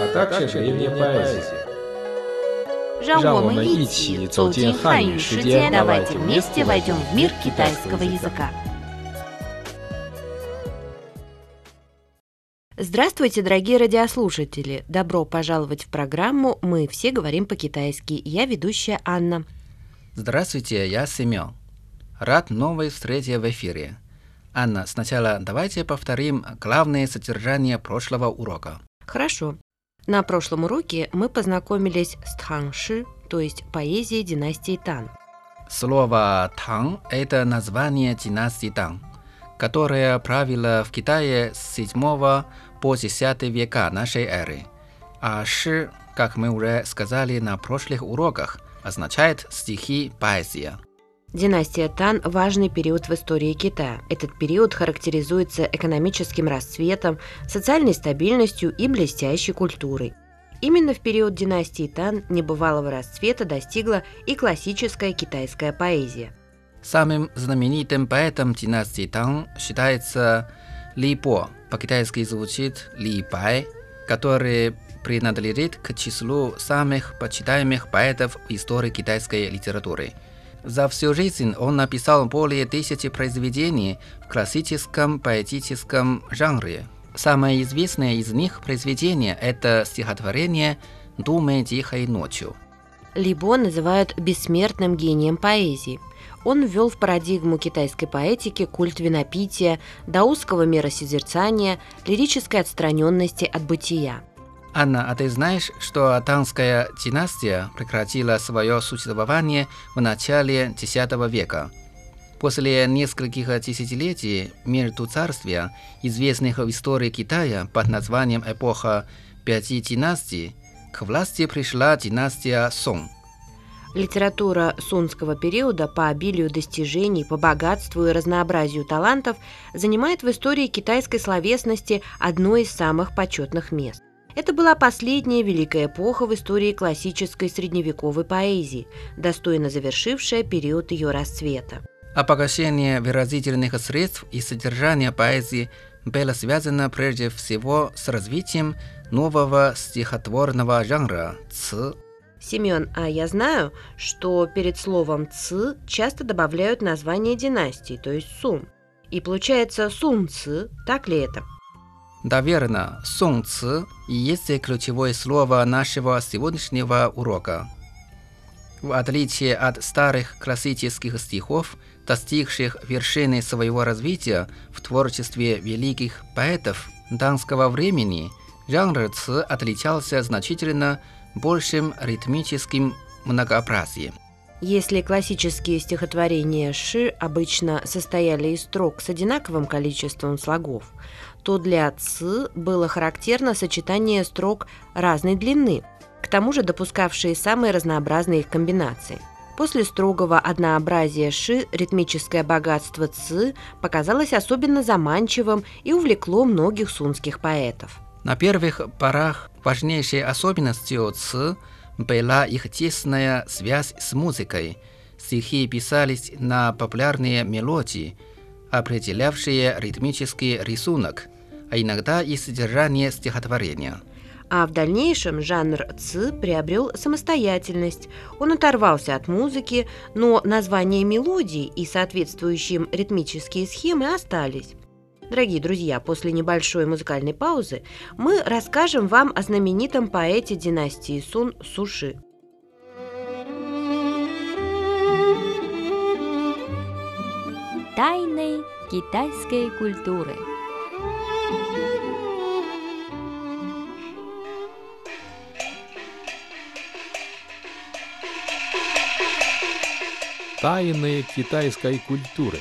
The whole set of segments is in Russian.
а также древняя поэзия. 让我们让我们一一起起走走进进汉语汉语世世界界， давайте давайте вместе вместе войдем в мир войдем в китайского китайского языка. Здравствуйте, дорогие радиослушатели! Добро пожаловать в программу «Мы все говорим по-китайски». Я ведущая Анна. Здравствуйте, я Семен. Рад новой встрече в эфире. Анна, сначала давайте повторим главное содержание прошлого урока. Хорошо. На прошлом уроке мы познакомились с Тханши, то есть поэзией династии Тан. Слово «тан» – это название династии Тан, которая правила в Китае с 7 по 10 века нашей эры. А «ши», как мы уже сказали на прошлых уроках, означает стихи поэзия. Династия Тан – важный период в истории Китая. Этот период характеризуется экономическим расцветом, социальной стабильностью и блестящей культурой. Именно в период династии Тан небывалого расцвета достигла и классическая китайская поэзия. Самым знаменитым поэтом династии Тан считается Ли Бо, по-китайски звучит Ли Бай, который принадлежит к числу самых почитаемых поэтов в истории китайской литературы. За всю жизнь он написал более тысячи произведений в классическом поэтическом жанре. Самое известное из них произведение – это стихотворение «Думай тихой ночью». Либо называют бессмертным гением поэзии. Он ввел в парадигму китайской поэтики культ винопития, даосского миросозерцания, лирической отстраненности от бытия. Анна, а ты знаешь, что Танская династия прекратила свое существование в начале X века? После нескольких десятилетий между царствия, известных в истории Китая под названием эпоха пяти династий, к власти пришла династия Сон. Литература сунского периода по обилию достижений, по богатству и разнообразию талантов занимает в истории китайской словесности одно из самых почетных мест. Это была последняя великая эпоха в истории классической средневековой поэзии, достойно завершившая период ее расцвета. Обогащение выразительных средств и содержание поэзии было связано прежде всего с развитием нового стихотворного жанра «ц». Семен, а я знаю, что перед словом «ц» часто добавляют название династии, то есть Сун. И получается Сун-ц, так ли это? Да верно, и есть ключевое слово нашего сегодняшнего урока. В отличие от старых классических стихов, достигших вершины своего развития в творчестве великих поэтов данского времени, жанр ц отличался значительно большим ритмическим многообразием. Если классические стихотворения Ши обычно состояли из строк с одинаковым количеством слогов, то для Ци было характерно сочетание строк разной длины, к тому же допускавшие самые разнообразные их комбинации. После строгого однообразия Ши ритмическое богатство Ци показалось особенно заманчивым и увлекло многих сунских поэтов. На первых порах важнейшей особенностью ЦИ была их тесная связь с музыкой. Стихи писались на популярные мелодии, определявшие ритмический рисунок, а иногда и содержание стихотворения. А в дальнейшем жанр ци приобрел самостоятельность. Он оторвался от музыки, но название мелодий и соответствующие ритмические схемы остались. Дорогие друзья, после небольшой музыкальной паузы мы расскажем вам о знаменитом поэте династии Сун Суши. Тайны китайской культуры. Тайны китайской культуры.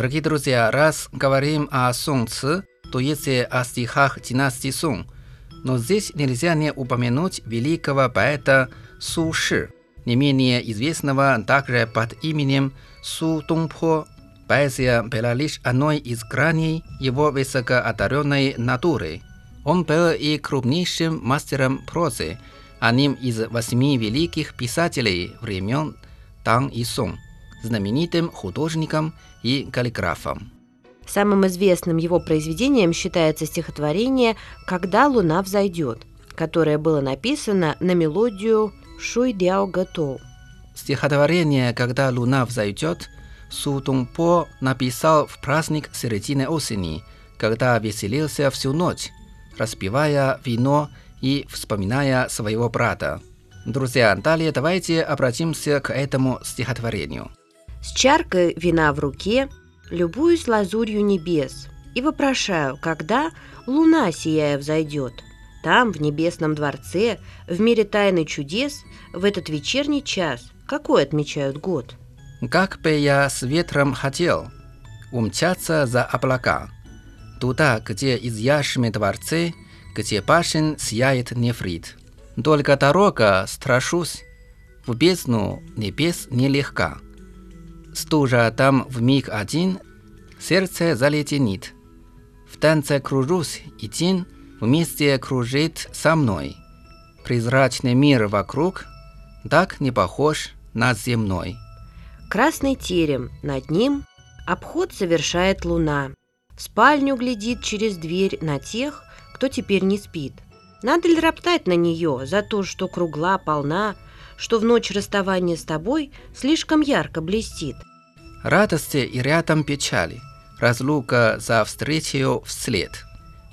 Дорогие друзья, раз говорим о Сун Ци, то есть о стихах династии Сун, но здесь нельзя не упомянуть великого поэта Су Ши, не менее известного также под именем Су Тунпо. Поэзия была лишь одной из граней его высокоодаренной натуры. Он был и крупнейшим мастером прозы, одним из восьми великих писателей времен Тан и Сун, знаменитым художником и каллиграфом. Самым известным его произведением считается стихотворение «Когда луна взойдет», которое было написано на мелодию «Шуй Дяо Гато». Стихотворение «Когда луна взойдет» Су Тунпо написал в праздник середины осени, когда веселился всю ночь, распивая вино и вспоминая своего брата. Друзья, далее давайте обратимся к этому стихотворению. С чаркой вина в руке любуюсь лазурью небес и вопрошаю, когда луна, сияя, взойдет. Там, в небесном дворце, в мире тайны чудес, в этот вечерний час, какой отмечают год? Как бы я с ветром хотел умчаться за облака, туда, где из яшми дворцы, где башен сияет нефрит. Только дорога, страшусь, в бездну небес нелегка. Стужа там в миг один, сердце залетенит. В танце кружусь, и тень вместе кружит со мной. Призрачный мир вокруг так не похож на земной. Красный терем, над ним обход совершает луна. В спальню глядит через дверь на тех, кто теперь не спит. Надо ли роптать на нее за то, что кругла, полна, что в ночь расставания с тобой слишком ярко блестит? Радости и рядом печали, разлука за встречею вслед.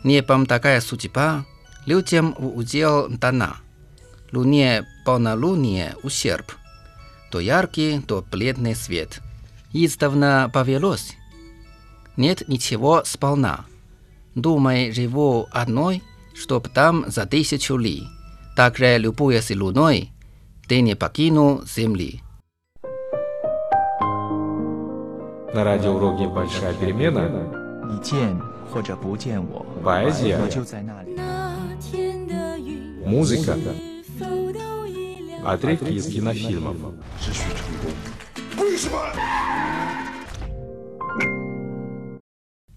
Небом такая судьба, людям в удел дана. Луне полнолуние ущерб, то яркий, то бледный свет. Издавна повелось, нет ничего сполна. Думай, живу одной, чтоб там за тысячу ли. Также, любуясь луной, ты не покинул земли. На радиоуроке «Большая перемена» поэзия, музыка, отрывки а из кинофильмов.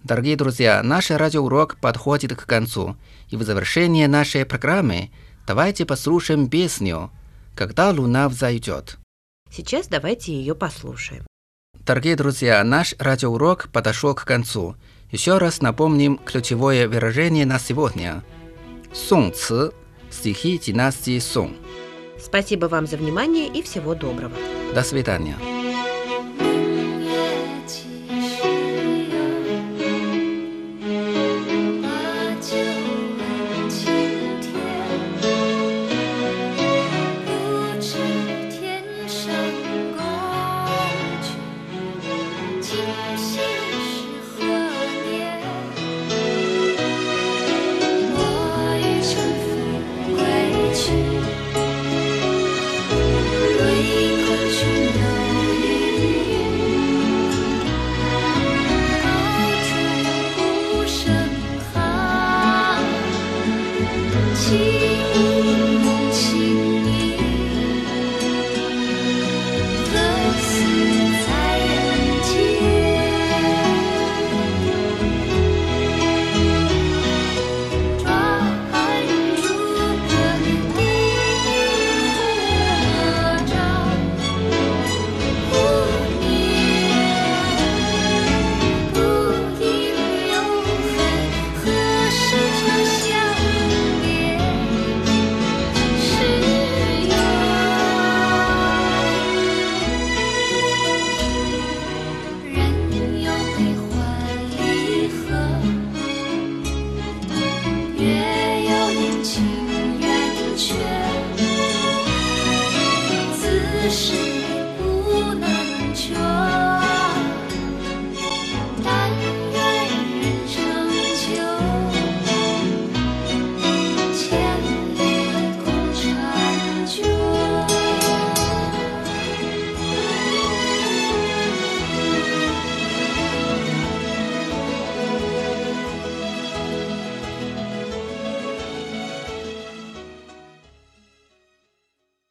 Дорогие друзья, наш радиоурок подходит к концу. И в завершение нашей программы давайте послушаем песню «Когда луна взойдет». Сейчас давайте ее послушаем. Дорогие друзья, наш радиоурок подошел к концу. Еще раз напомним ключевое выражение на сегодня. Сун Ци – стихи династии Сун. Спасибо вам за внимание и всего доброго. До свидания.